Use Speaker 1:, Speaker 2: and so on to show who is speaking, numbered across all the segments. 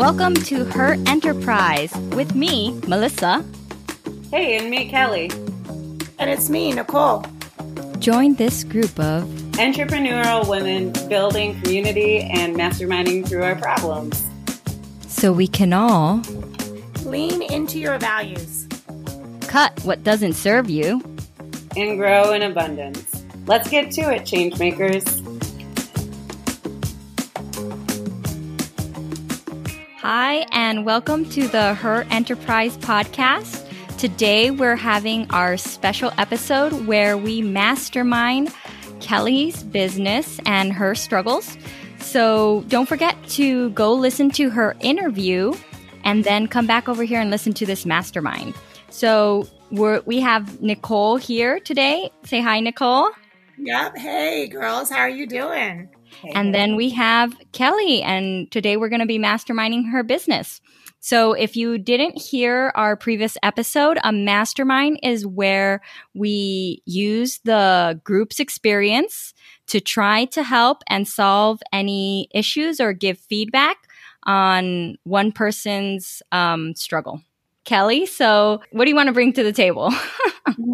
Speaker 1: Welcome to Her Enterprise with me, Melissa.
Speaker 2: Hey, and me, Kelly.
Speaker 3: And it's me, Nicole.
Speaker 1: Join this group of
Speaker 2: entrepreneurial women building community and masterminding through our problems.
Speaker 1: So we can all
Speaker 3: lean into your values,
Speaker 1: cut what doesn't serve you,
Speaker 2: and grow in abundance. Let's get to it, changemakers.
Speaker 1: Hi, and welcome to the Her Enterprise podcast. Today, we're having our special episode where we mastermind Kelly's business and her struggles. So, don't forget to go listen to her interview and then come back over here and listen to this mastermind. So, we have Nicole here today. Say hi, Nicole.
Speaker 3: Yep. Hey, girls. How are you doing?
Speaker 1: And then we have Kelly, and today we're going to be masterminding her business. So, if you didn't hear our previous episode, a mastermind is where we use the group's experience to try to help and solve any issues or give feedback on one person's um, struggle. Kelly, so what do you want to bring to the table?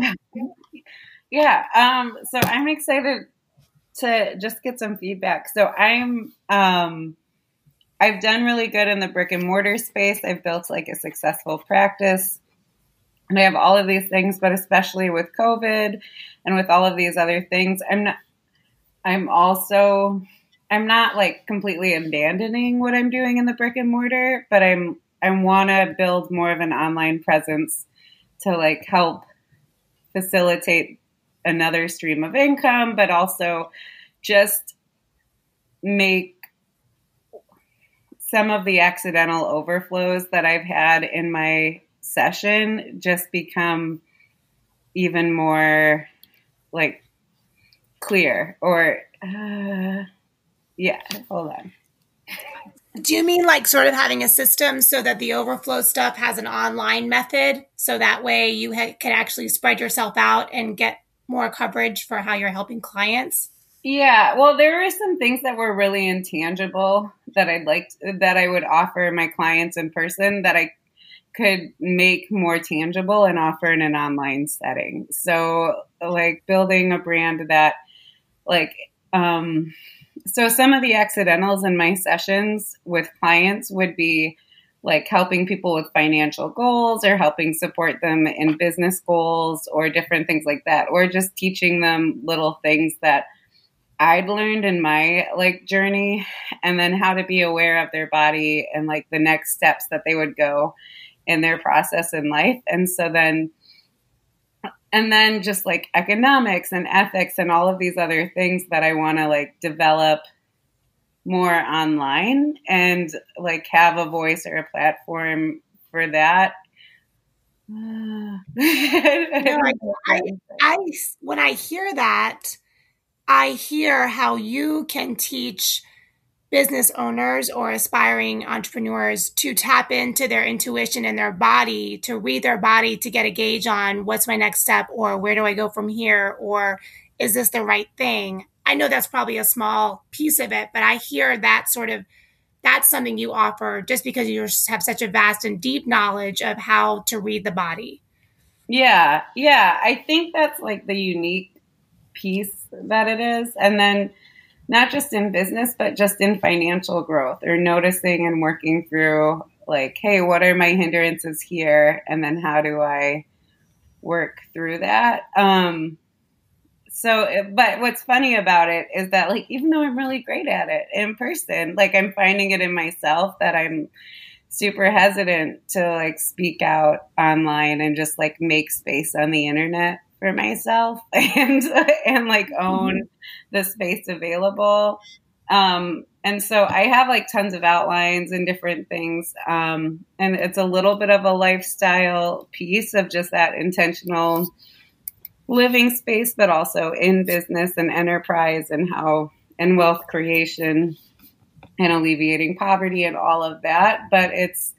Speaker 2: yeah, um, so I'm excited to just get some feedback. So I'm um I've done really good in the brick and mortar space. I've built like a successful practice. And I have all of these things, but especially with COVID and with all of these other things, I'm not I'm also I'm not like completely abandoning what I'm doing in the brick and mortar, but I'm I want to build more of an online presence to like help facilitate another stream of income, but also just make some of the accidental overflows that I've had in my session just become even more like clear or uh, yeah hold on.
Speaker 3: Do you mean like sort of having a system so that the overflow stuff has an online method so that way you ha- can actually spread yourself out and get more coverage for how you're helping clients?
Speaker 2: Yeah, well, there are some things that were really intangible that I'd like to, that I would offer my clients in person that I could make more tangible and offer in an online setting. So, like building a brand that, like, um, so some of the accidentals in my sessions with clients would be like helping people with financial goals or helping support them in business goals or different things like that or just teaching them little things that I'd learned in my like journey and then how to be aware of their body and like the next steps that they would go in their process in life. And so then and then just like economics and ethics and all of these other things that I want to like develop more online and like have a voice or a platform for that.
Speaker 3: no, I, I, I, when I hear that, I hear how you can teach business owners or aspiring entrepreneurs to tap into their intuition and their body, to read their body to get a gauge on what's my next step or where do I go from here or is this the right thing? I know that's probably a small piece of it, but I hear that sort of that's something you offer just because you have such a vast and deep knowledge of how to read the body.
Speaker 2: Yeah, yeah. I think that's like the unique piece that it is. And then not just in business, but just in financial growth or noticing and working through like, hey, what are my hindrances here? And then how do I work through that? Um, so, but what's funny about it is that, like, even though I'm really great at it in person, like, I'm finding it in myself that I'm super hesitant to like speak out online and just like make space on the internet for myself and and like own mm-hmm. the space available um and so i have like tons of outlines and different things um and it's a little bit of a lifestyle piece of just that intentional living space, but also in business and enterprise and how and wealth creation and alleviating poverty and all of that. But it's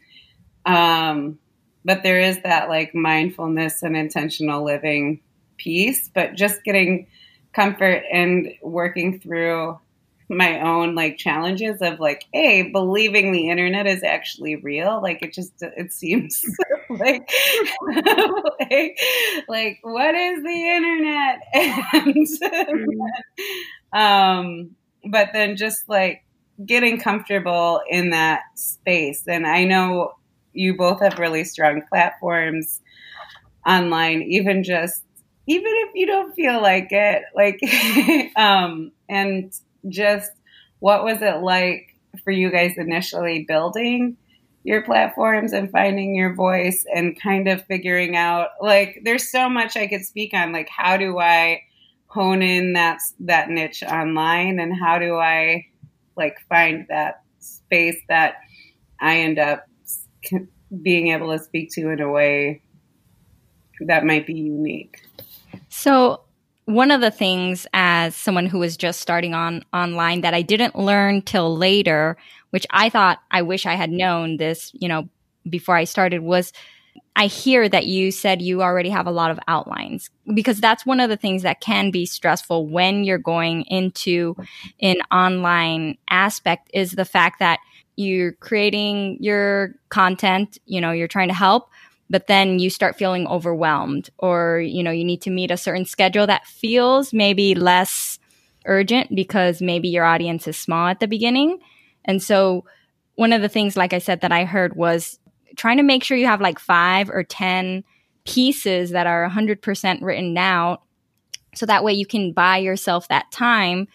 Speaker 2: um but there is that like mindfulness and intentional living piece, but just getting comfort and working through my own like challenges of like, a believing the internet is actually real. Like it just it seems like like, like what is the internet? And mm-hmm. um, but then just like getting comfortable in that space. And I know you both have really strong platforms online, even just even if you don't feel like it, like um and just what was it like for you guys initially building your platforms and finding your voice and kind of figuring out like there's so much I could speak on like how do I hone in that that niche online and how do I like find that space that I end up being able to speak to in a way that might be unique.
Speaker 1: So one of the things as someone who was just starting on online that I didn't learn till later, which I thought I wish I had known this, you know, before I started was I hear that you said you already have a lot of outlines because that's one of the things that can be stressful when you're going into an online aspect is the fact that you're creating your content, you know, you're trying to help, but then you start feeling overwhelmed or you know you need to meet a certain schedule that feels maybe less urgent because maybe your audience is small at the beginning. And so one of the things like i said that i heard was trying to make sure you have like 5 or 10 pieces that are 100% written out so that way you can buy yourself that time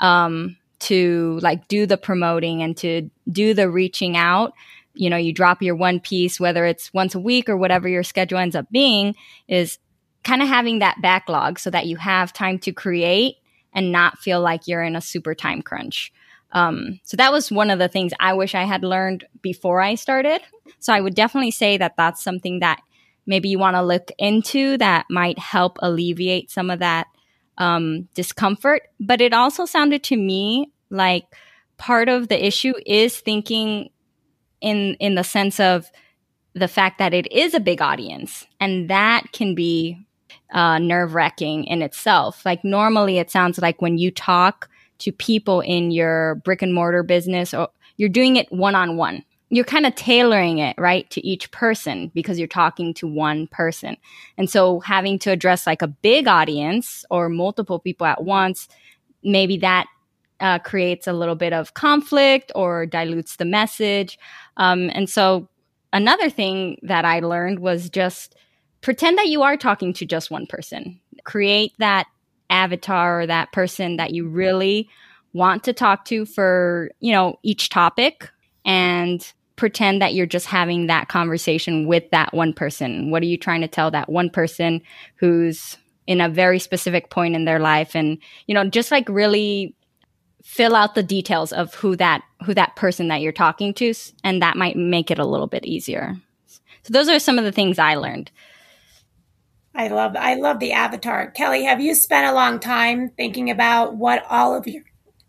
Speaker 1: um, to like do the promoting and to do the reaching out you know, you drop your one piece, whether it's once a week or whatever your schedule ends up being, is kind of having that backlog so that you have time to create and not feel like you're in a super time crunch. Um, so that was one of the things I wish I had learned before I started. So I would definitely say that that's something that maybe you want to look into that might help alleviate some of that um, discomfort. But it also sounded to me like part of the issue is thinking in in the sense of the fact that it is a big audience and that can be uh, nerve wracking in itself. Like normally, it sounds like when you talk to people in your brick and mortar business, or you're doing it one on one. You're kind of tailoring it right to each person because you're talking to one person. And so having to address like a big audience or multiple people at once, maybe that uh, creates a little bit of conflict or dilutes the message. Um, and so another thing that I learned was just pretend that you are talking to just one person. Create that avatar or that person that you really want to talk to for, you know, each topic and pretend that you're just having that conversation with that one person. What are you trying to tell that one person who's in a very specific point in their life and, you know, just like really fill out the details of who that who that person that you're talking to and that might make it a little bit easier. So those are some of the things i learned.
Speaker 3: I love i love the avatar. Kelly have you spent a long time thinking about what all of your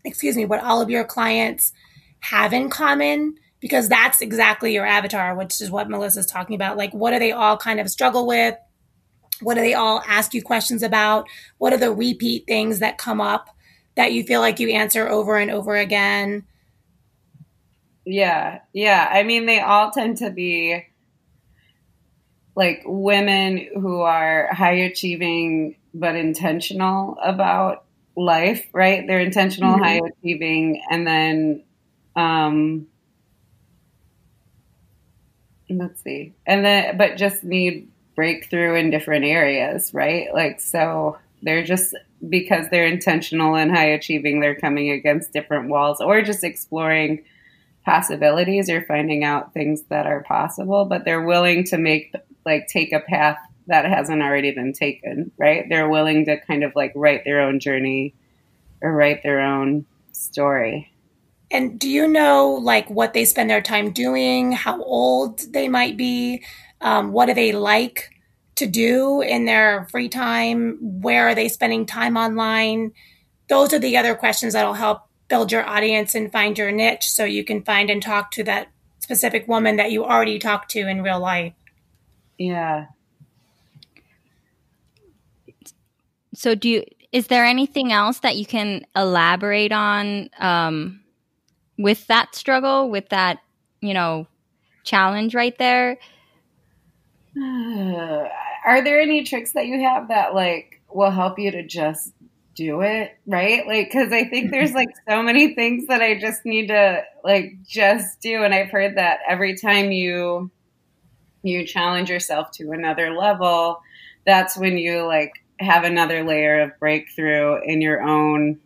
Speaker 3: excuse me what all of your clients have in common? Because that's exactly your avatar which is what melissa's talking about. Like what do they all kind of struggle with? What do they all ask you questions about? What are the repeat things that come up that you feel like you answer over and over again?
Speaker 2: Yeah, yeah. I mean, they all tend to be like women who are high achieving but intentional about life, right? They're intentional, mm-hmm. high achieving, and then, um, let's see, and then, but just need breakthrough in different areas, right? Like, so they're just because they're intentional and high achieving, they're coming against different walls or just exploring possibilities or finding out things that are possible, but they're willing to make like take a path that hasn't already been taken, right? They're willing to kind of like write their own journey or write their own story.
Speaker 3: And do you know like what they spend their time doing, how old they might be, um, what do they like? To do in their free time? Where are they spending time online? Those are the other questions that'll help build your audience and find your niche so you can find and talk to that specific woman that you already talked to in real life.
Speaker 2: Yeah.
Speaker 1: So do you Is there anything else that you can elaborate on um, with that struggle, with that, you know, challenge right there?
Speaker 2: Are there any tricks that you have that like will help you to just do it right? Like because i think there's like so many things that i just need to like just do and i've heard that every time you you challenge yourself to another level that's when you like have another layer of breakthrough in your own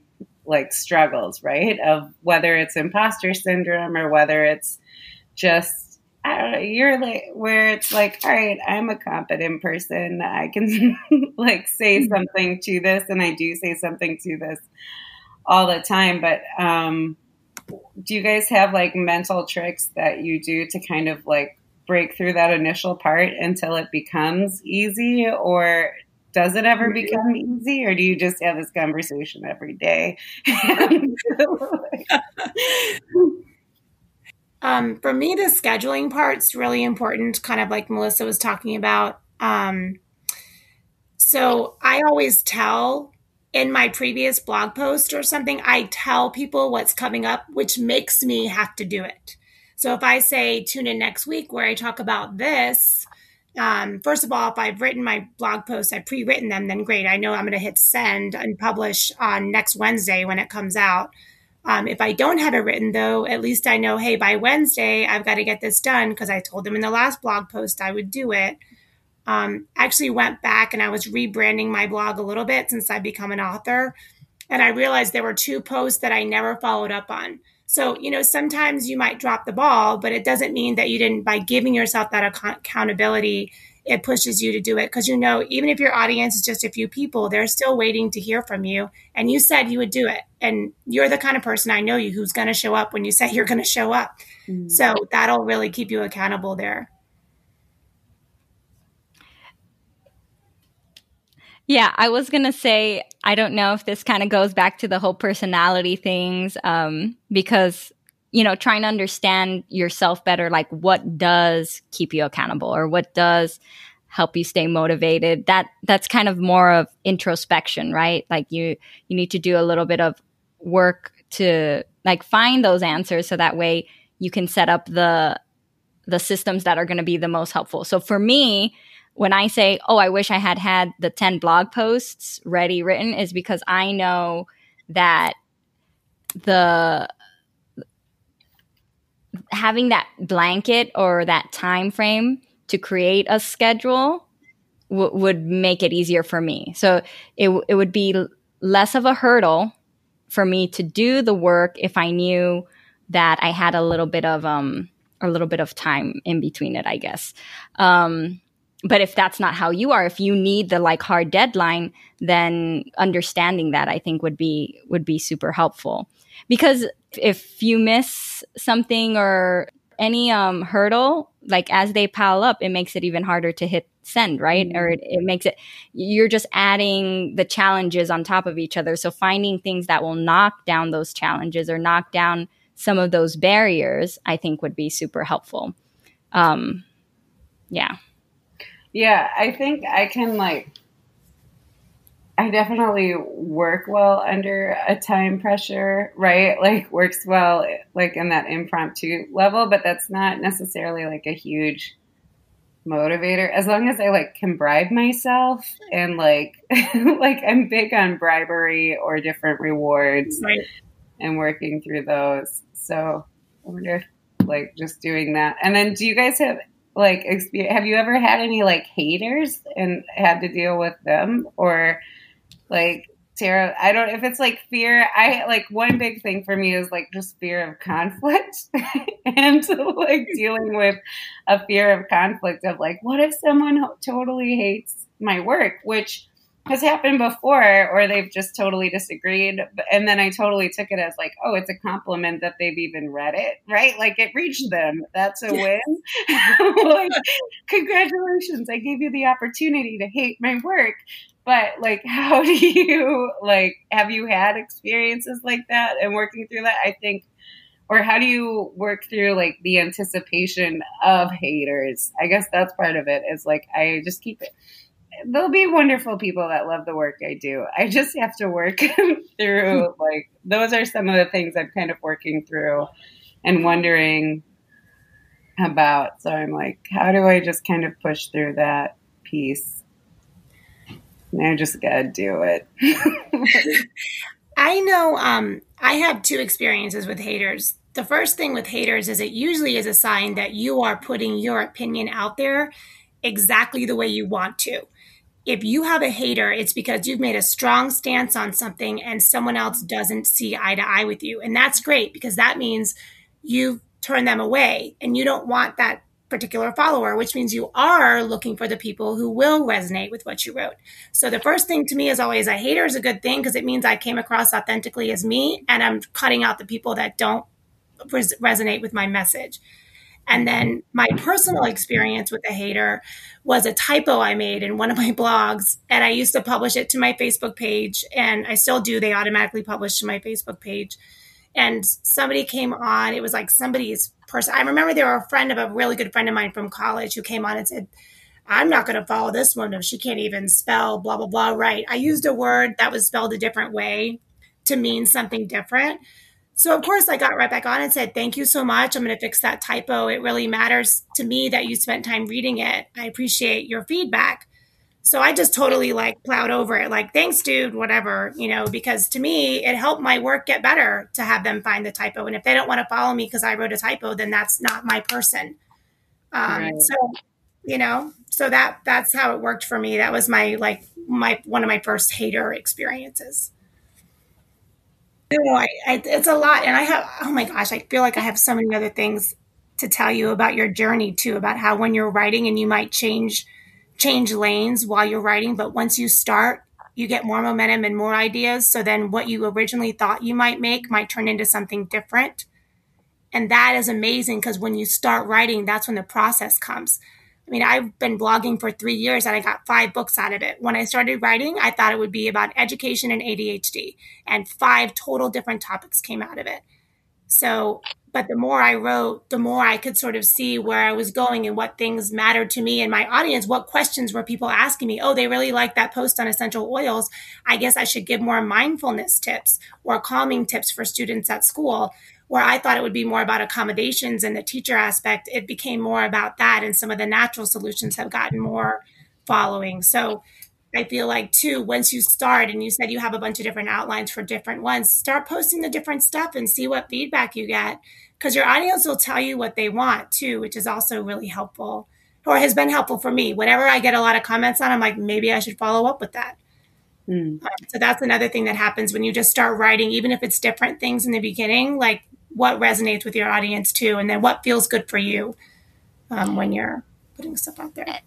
Speaker 2: like struggles right? Of whether it's imposter syndrome or whether it's just I don't know, you're like where it's like, all right, I'm a competent person. I can like say mm-hmm. something to this, and I do say something to this all the time. But um, do you guys have like mental tricks that you do to kind of like break through that initial part until it becomes easy, or does it ever become easy, or do you just have this conversation every day?
Speaker 3: Um, for me, the scheduling part's really important, kind of like Melissa was talking about. Um, so I always tell in my previous blog post or something, I tell people what's coming up, which makes me have to do it. So if I say tune in next week where I talk about this, um, first of all, if I've written my blog posts, I've pre written them, then great. I know I'm going to hit send and publish on next Wednesday when it comes out. Um, if I don't have it written, though, at least I know, hey, by Wednesday, I've got to get this done because I told them in the last blog post I would do it. Um, actually went back and I was rebranding my blog a little bit since I've become an author. And I realized there were two posts that I never followed up on. So, you know, sometimes you might drop the ball, but it doesn't mean that you didn't, by giving yourself that ac- accountability, it pushes you to do it. Because you know even if your audience is just a few people they're still waiting to hear from you. And you said you would do it. And you're the kind of person i know you who's going to show up when you say you're going to show up. Mm-hmm. so that'll really keep you accountable there.
Speaker 1: Yeah i was going to say i don't know if this kind of goes back to the whole personality things um, because you know, trying to understand yourself better, like what does keep you accountable or what does help you stay motivated. That that's kind of more of introspection, right? Like you you need to do a little bit of work to like find those answers so that way you can set up the the systems that are going to be the most helpful. So for me, when I say, "Oh, I wish I had had the 10 blog posts ready written," is because I know that the having that blanket or that time frame to create a schedule w- would make it easier for me. So it, w- it would be less of a hurdle for me to do the work if I knew that I had a little bit of um a little bit of time in between it, I guess. Um, but if that's not how you are, if you need the like hard deadline, then understanding that I think would be would be super helpful. Because if you miss something or any um, hurdle, like as they pile up, it makes it even harder to hit send, right? Mm-hmm. Or it, it makes it, you're just adding the challenges on top of each other. So finding things that will knock down those challenges or knock down some of those barriers, I think would be super helpful. Um, yeah.
Speaker 2: Yeah, I think I can like I definitely work well under a time pressure, right? Like works well like in that impromptu level, but that's not necessarily like a huge motivator as long as I like can bribe myself and like like I'm big on bribery or different rewards right. and working through those. So I wonder if like just doing that. And then do you guys have like have you ever had any like haters and had to deal with them or like Tara, I don't if it's like fear. I like one big thing for me is like just fear of conflict and like dealing with a fear of conflict of like, what if someone totally hates my work, which has happened before, or they've just totally disagreed. And then I totally took it as like, oh, it's a compliment that they've even read it, right? Like it reached them. That's a win. like, congratulations. I gave you the opportunity to hate my work but like how do you like have you had experiences like that and working through that i think or how do you work through like the anticipation of haters i guess that's part of it is like i just keep it there'll be wonderful people that love the work I do. I just have to work through hmm. like those are some of the things I'm kind of working through and wondering about. So I'm like, how do I just kind of push through that piece? I just gotta do it.
Speaker 3: I know um, I have two experiences with haters. The first thing with haters is it usually is a sign that you are putting your opinion out there exactly the way you want to. If you have a hater, it's because you've made a strong stance on something and someone else doesn't see eye to eye with you. And that's great because that means you've turned them away and you don't want that particular follower, which means you are looking for the people who will resonate with what you wrote. So the first thing to me is always a hater is a good thing because it means I came across authentically as me and I'm cutting out the people that don't res- resonate with my message. And then my personal experience with a hater was a typo I made in one of my blogs. And I used to publish it to my Facebook page, and I still do. They automatically publish to my Facebook page. And somebody came on, it was like somebody's person. I remember there were a friend of a really good friend of mine from college who came on and said, I'm not going to follow this one if she can't even spell blah, blah, blah right. I used a word that was spelled a different way to mean something different. So, of course, I got right back on and said, Thank you so much. I'm going to fix that typo. It really matters to me that you spent time reading it. I appreciate your feedback. So I just totally like plowed over it, like, thanks, dude, whatever, you know, because to me, it helped my work get better to have them find the typo. And if they don't want to follow me because I wrote a typo, then that's not my person. Um, right. So, you know, so that that's how it worked for me. That was my like my one of my first hater experiences. No, I, I, it's a lot. And I have, oh my gosh, I feel like I have so many other things to tell you about your journey too, about how when you're writing and you might change, change lanes while you're writing, but once you start, you get more momentum and more ideas. So then what you originally thought you might make might turn into something different. And that is amazing because when you start writing, that's when the process comes. I mean, I've been blogging for three years and I got five books out of it. When I started writing, I thought it would be about education and ADHD, and five total different topics came out of it. So, but the more I wrote, the more I could sort of see where I was going and what things mattered to me and my audience. What questions were people asking me? Oh, they really like that post on essential oils. I guess I should give more mindfulness tips or calming tips for students at school where I thought it would be more about accommodations and the teacher aspect, it became more about that. And some of the natural solutions have gotten more following. So I feel like too, once you start and you said you have a bunch of different outlines for different ones, start posting the different stuff and see what feedback you get. Because your audience will tell you what they want too, which is also really helpful or has been helpful for me. Whenever I get a lot of comments on, I'm like, maybe I should follow up with that. Mm. Um, so that's another thing that happens when you just start writing, even if it's different things in the beginning, like what resonates with your audience too, and then what feels good for you um, when you're putting stuff out there.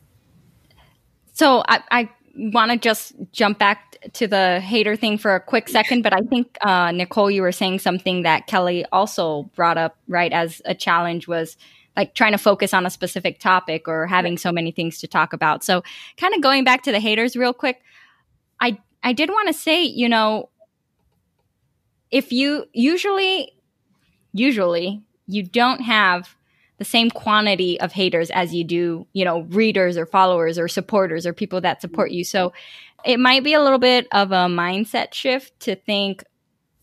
Speaker 1: So I, I want to just jump back to the hater thing for a quick second, but I think uh, Nicole, you were saying something that Kelly also brought up, right, as a challenge was like trying to focus on a specific topic or having so many things to talk about. So, kind of going back to the haters real quick, I I did want to say, you know, if you usually usually you don't have the same quantity of haters as you do, you know, readers or followers or supporters or people that support you. So it might be a little bit of a mindset shift to think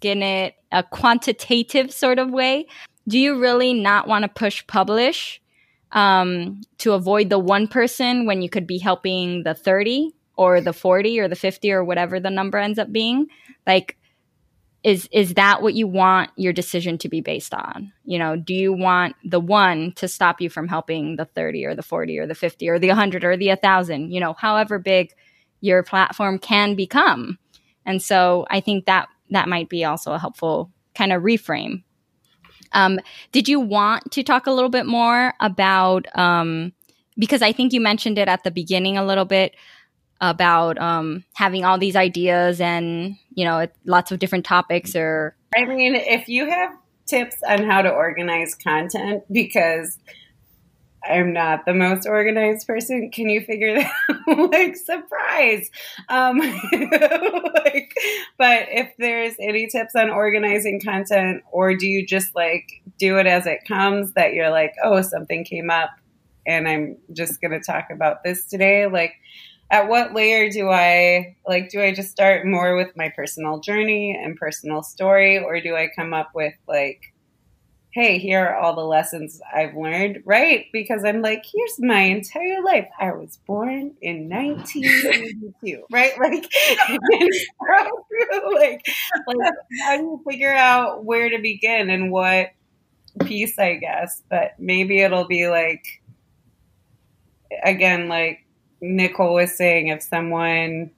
Speaker 1: in it a quantitative sort of way. Do you really not want to push publish um, to avoid the one person when you could be helping the 30 or the 40 or the 50 or whatever the number ends up being? Like, is is that what you want your decision to be based on? You know do you want the one to stop you from helping the 30 or the 40 or the 50 or the 100 or the 1000 you know however big your platform can become? And so i think that that might be also a helpful kind of reframe. Um, did you want to talk a little bit more about um, because i think you mentioned it at the beginning a little bit about um, having all these ideas and you know lots of different topics or
Speaker 2: i mean if you have tips on how to organize content because i'm not the most organized person can you figure that out? like surprise um like but if there's any tips on organizing content or do you just like do it as it comes that you're like oh something came up and i'm just going to talk about this today like at what layer do I like? Do I just start more with my personal journey and personal story, or do I come up with like, hey, here are all the lessons I've learned, right? Because I'm like, here's my entire life. I was born in 1982, right? Like, like, like, how do you figure out where to begin and what piece, I guess? But maybe it'll be like, again, like Nicole was saying, if someone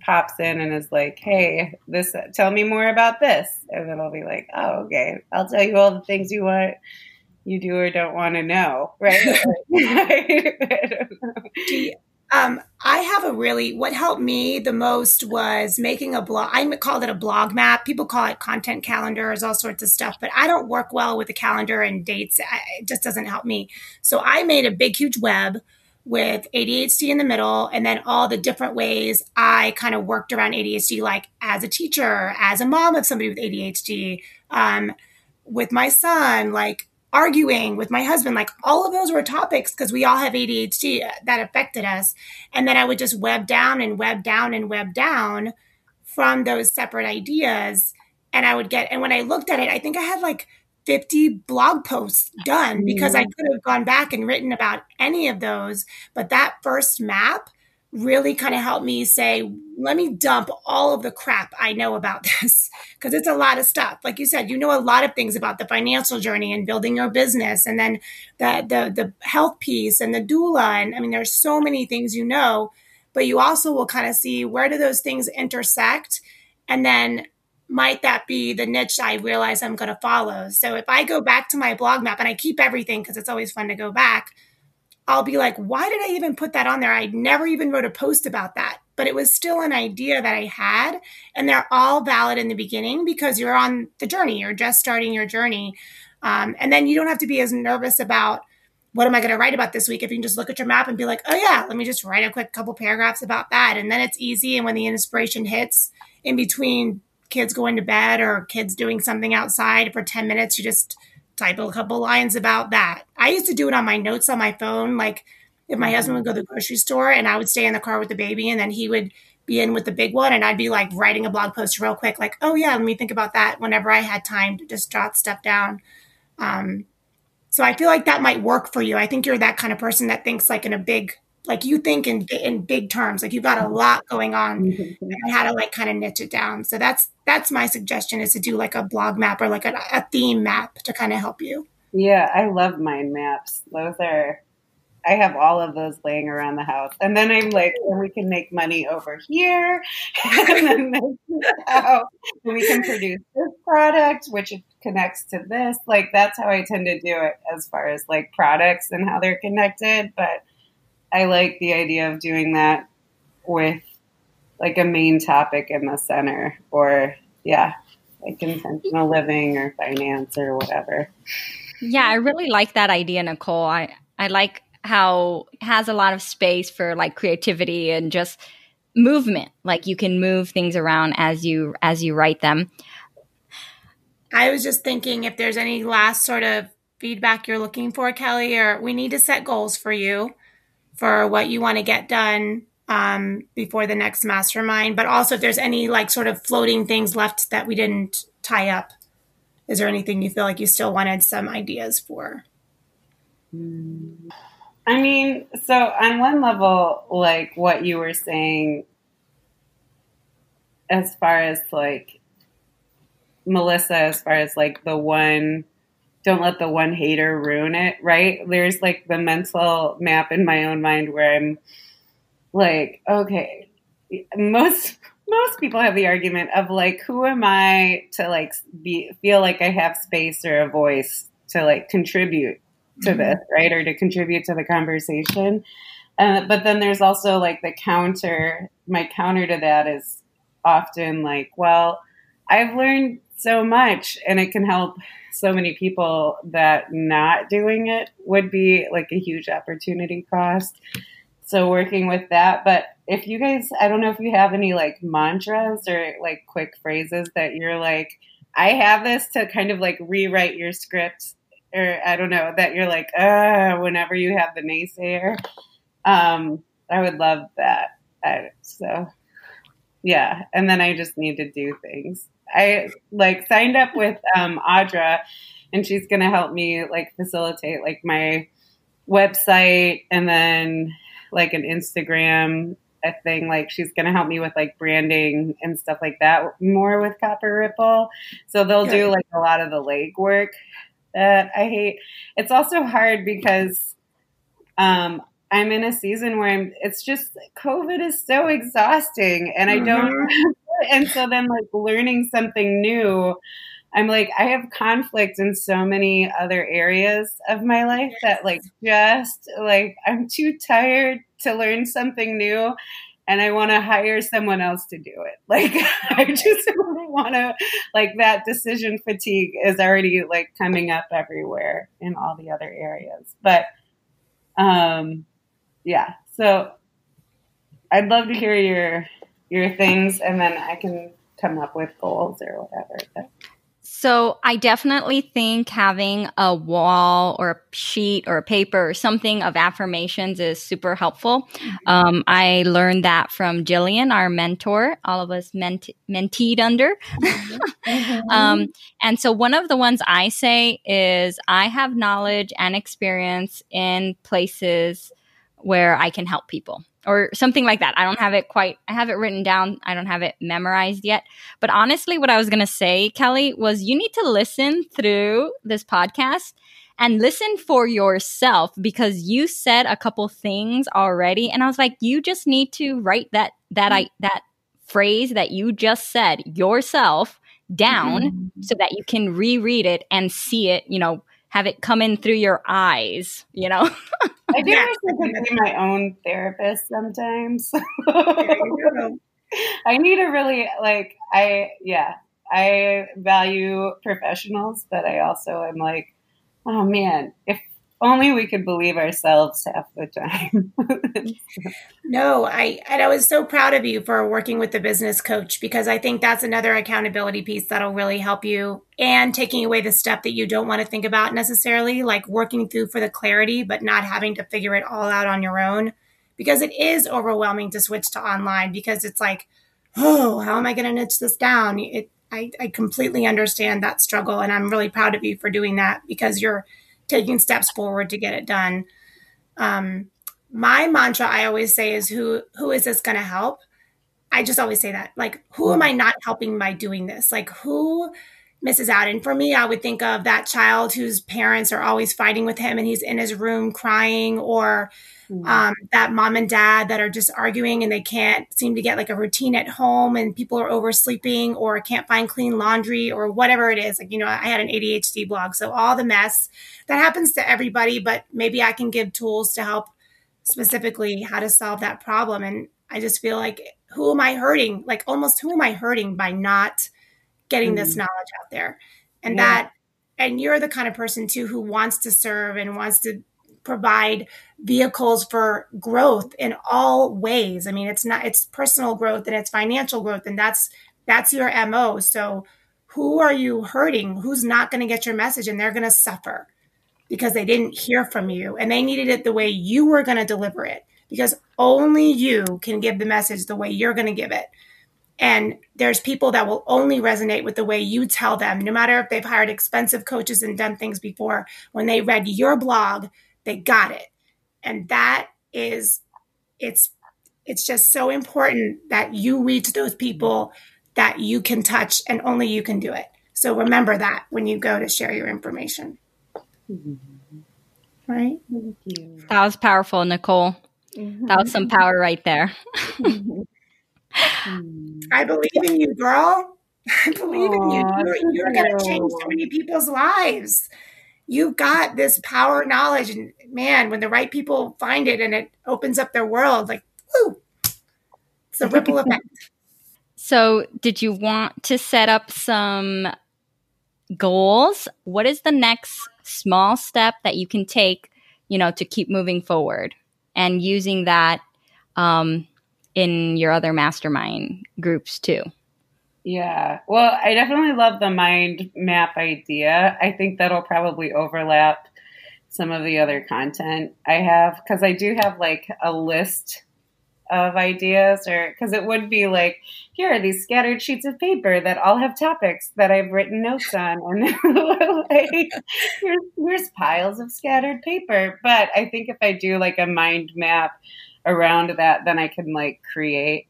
Speaker 2: pops in and is like, "Hey, this, tell me more about this," and then I'll be like, "Oh, okay, I'll tell you all the things you want, you do or don't want to know," right?
Speaker 3: um, I have a really what helped me the most was making a blog. I called it a blog map. People call it content calendars, all sorts of stuff. But I don't work well with a calendar and dates. It just doesn't help me. So I made a big, huge web with ADHD in the middle, and then all the different ways I kind of worked around ADHD, like as a teacher, as a mom of somebody with ADHD, um, with my son, like arguing with my husband, like all of those were topics because we all have ADHD that affected us. And then I would just web down and web down and web down from those separate ideas. And I would get, and when I looked at it, I think I had like 50 blog posts done because I mm. could have gone back and written about any of those. But that first map really kind of helped me say, let me dump all of the crap I know about this because it's a lot of stuff. Like you said, you know a lot of things about the financial journey and building your business and then the the the health piece and the doula and I mean there's so many things you know, but you also will kind of see where do those things intersect and then might that be the niche I realize I'm going to follow? So if I go back to my blog map and I keep everything because it's always fun to go back, I'll be like, why did I even put that on there? I never even wrote a post about that, but it was still an idea that I had. And they're all valid in the beginning because you're on the journey, you're just starting your journey. Um, and then you don't have to be as nervous about what am I going to write about this week if you can just look at your map and be like, oh, yeah, let me just write a quick couple paragraphs about that. And then it's easy. And when the inspiration hits in between kids going to bed or kids doing something outside for 10 minutes, you just type a couple lines about that. I used to do it on my notes on my phone. Like if my husband would go to the grocery store and I would stay in the car with the baby and then he would be in with the big one and I'd be like writing a blog post real quick, like, oh yeah, let me think about that whenever I had time to just jot stuff down. Um, so I feel like that might work for you. I think you're that kind of person that thinks like in a big like you think in in big terms like you've got a lot going on mm-hmm. and how to like kind of niche it down so that's that's my suggestion is to do like a blog map or like a, a theme map to kind of help you.
Speaker 2: Yeah i love mind maps. Those are i have all of those laying around the house. And then i'm like and we can make money over here. And then out, we can produce this product which connects to this. Like that's how i tend to do it as far as like products and how they're connected. But I like the idea of doing that with like a main topic in the center or yeah, like intentional living or finance or whatever.
Speaker 1: Yeah, I really like that idea, Nicole. I, I like how it has a lot of space for like creativity and just movement. Like you can move things around as you as you write them.
Speaker 3: I was just thinking if there's any last sort of feedback you're looking for, Kelly, or we need to set goals for you for what you want to get done um, before the next mastermind, but also if there's any like sort of floating things left that we didn't tie up. Is there anything you feel like you still wanted some ideas for?
Speaker 2: I mean, so on one level, like what you were saying, as far as like Melissa, as far as like the one don't let the one hater ruin it, right? There's like the mental map in my own mind where I'm like, okay, most most people have the argument of like, who am I to like be feel like I have space or a voice to like contribute to mm-hmm. this, right, or to contribute to the conversation. Uh, but then there's also like the counter. My counter to that is often like, well, I've learned so much and it can help so many people that not doing it would be like a huge opportunity cost. So working with that, but if you guys, I don't know if you have any like mantras or like quick phrases that you're like, I have this to kind of like rewrite your script, or I don't know that you're like, uh, whenever you have the naysayer. Um, I would love that. I, so yeah, and then I just need to do things. I like signed up with um, Audra, and she's to help me like facilitate like my website and then like an Instagram a thing. Like she's going to help me with like branding and stuff like that more with Copper Ripple. So they'll do like a lot of the legwork that I hate. It's also hard because um, I'm in a season where I'm, it's just COVID is so exhausting and I don't, mm-hmm. and so then like learning something new. I'm like, I have conflict in so many other areas of my life that, like, just like, I'm too tired to learn something new and I want to hire someone else to do it. Like, I just want to, like, that decision fatigue is already like coming up everywhere in all the other areas. But, um, yeah, so I'd love to hear your, your things and then I can come up with goals or whatever. But.
Speaker 1: So I definitely think having a wall or a sheet or a paper or something of affirmations is super helpful. Mm-hmm. Um, I learned that from Jillian, our mentor, all of us ment- menteed under. Mm-hmm. um, and so one of the ones I say is I have knowledge and experience in places where I can help people or something like that. I don't have it quite, I have it written down. I don't have it memorized yet. But honestly, what I was going to say, Kelly, was you need to listen through this podcast and listen for yourself because you said a couple things already. And I was like, you just need to write that, that I, that phrase that you just said yourself down mm-hmm. so that you can reread it and see it, you know, have it come in through your eyes, you know?
Speaker 2: I do yeah. wish I could be my own therapist sometimes. I need to really like I yeah, I value professionals, but I also am like, oh man, if only we could believe ourselves half the time.
Speaker 3: no, I and I was so proud of you for working with the business coach because I think that's another accountability piece that'll really help you and taking away the stuff that you don't want to think about necessarily, like working through for the clarity, but not having to figure it all out on your own. Because it is overwhelming to switch to online because it's like, oh, how am I going to niche this down? It, I, I completely understand that struggle, and I'm really proud of you for doing that because you're taking steps forward to get it done. Um, my mantra I always say is who who is this going to help? I just always say that. Like who am I not helping by doing this? Like who misses out? And for me, I would think of that child whose parents are always fighting with him and he's in his room crying or mm-hmm. um, that mom and dad that are just arguing and they can't seem to get like a routine at home and people are oversleeping or can't find clean laundry or whatever it is. Like, you know, I had an ADHD blog. So all the mess that happens to everybody, but maybe I can give tools to help specifically how to solve that problem. And I just feel like, who am I hurting? Like, almost who am I hurting by not getting mm-hmm. this knowledge out there? And yeah. that, and you're the kind of person too who wants to serve and wants to provide vehicles for growth in all ways. I mean, it's not it's personal growth and it's financial growth and that's that's your MO. So who are you hurting? Who's not going to get your message and they're going to suffer because they didn't hear from you and they needed it the way you were going to deliver it because only you can give the message the way you're going to give it. And there's people that will only resonate with the way you tell them, no matter if they've hired expensive coaches and done things before. When they read your blog, they got it. And that is it's it's just so important that you reach those people that you can touch and only you can do it. So remember that when you go to share your information. Mm-hmm. Right?
Speaker 1: That was powerful, Nicole. Mm-hmm. That was some power right there.
Speaker 3: I believe in you, girl. I believe Aww, in you. You're, you're going to change so many people's lives. You've got this power knowledge and man when the right people find it and it opens up their world like whoo it's a ripple effect.
Speaker 1: So did you want to set up some goals? What is the next small step that you can take you know to keep moving forward? And using that um, in your other mastermind groups too
Speaker 2: yeah. Well, I definitely love the mind map idea. I think that'll probably overlap some of the other content I have because I do have like a list of ideas or because it would be like here are these scattered sheets of paper that all have topics that I've written notes on and like, here's, here's piles of scattered paper but I think if I do like a mind map around that then I can like create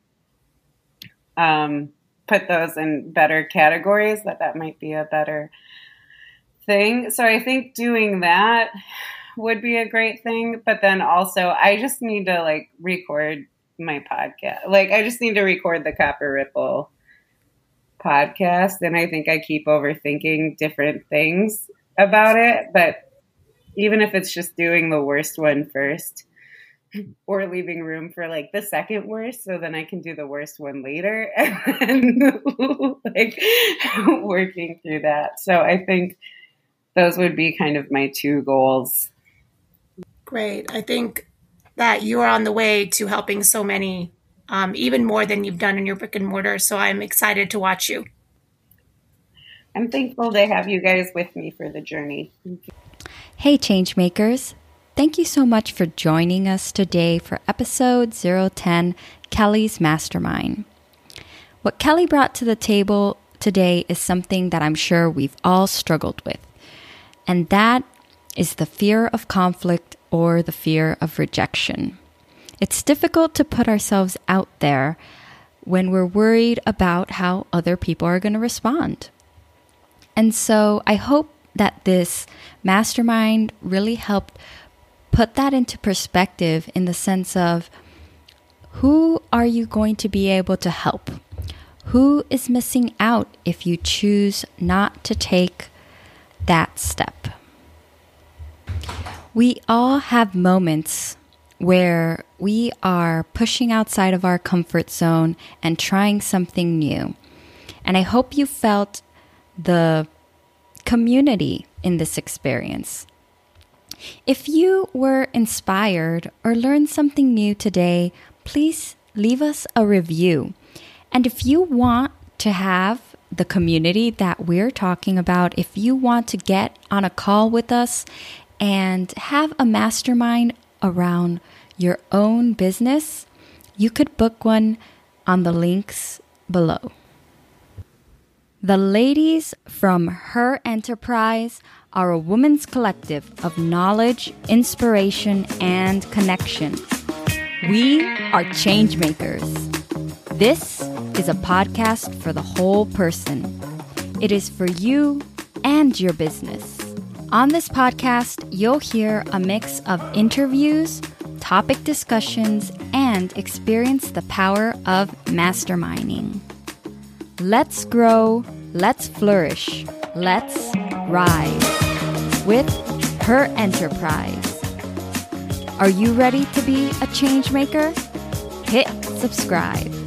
Speaker 2: um put those in better categories that that might be a better thing so I think doing that would be a great thing but then also I just need to like record my podcast. Like I just need to record the Copper Ripple podcast and I think I keep overthinking different things about it, but even if it's just doing the worst one first or leaving room for like the second worst so then I can do the worst one later and like working through that. So I think those would be kind of my two goals.
Speaker 3: Great. I think that you are on the way to helping so many, um, even more than you've done in your brick and mortar. So I'm excited to watch you.
Speaker 2: I'm thankful to have you guys with me for the journey.
Speaker 1: Hey, Changemakers. Thank you so much for joining us today for episode 010 Kelly's Mastermind. What Kelly brought to the table today is something that I'm sure we've all struggled with, and that is the fear of conflict or the fear of rejection. It's difficult to put ourselves out there when we're worried about how other people are going to respond. And so I hope that this mastermind really helped put that into perspective in the sense of who are you going to be able to help? Who is missing out if you choose not to take that step? We all have moments where we are pushing outside of our comfort zone and trying something new. And I hope you felt the community in this experience. If you were inspired or learned something new today, please leave us a review. And if you want to have the community that we're talking about, if you want to get on a call with us and have a mastermind around your own business, you could book one on the links below. The ladies from Her Enterprise are a woman's collective of knowledge, inspiration, and connection. We are changemakers. This is a podcast for the whole person. It is for you and your business. On this podcast, you'll hear a mix of interviews, topic discussions, and experience the power of masterminding. Let's grow, let's flourish, let's rise with her enterprise. Are you ready to be a change maker? Hit subscribe.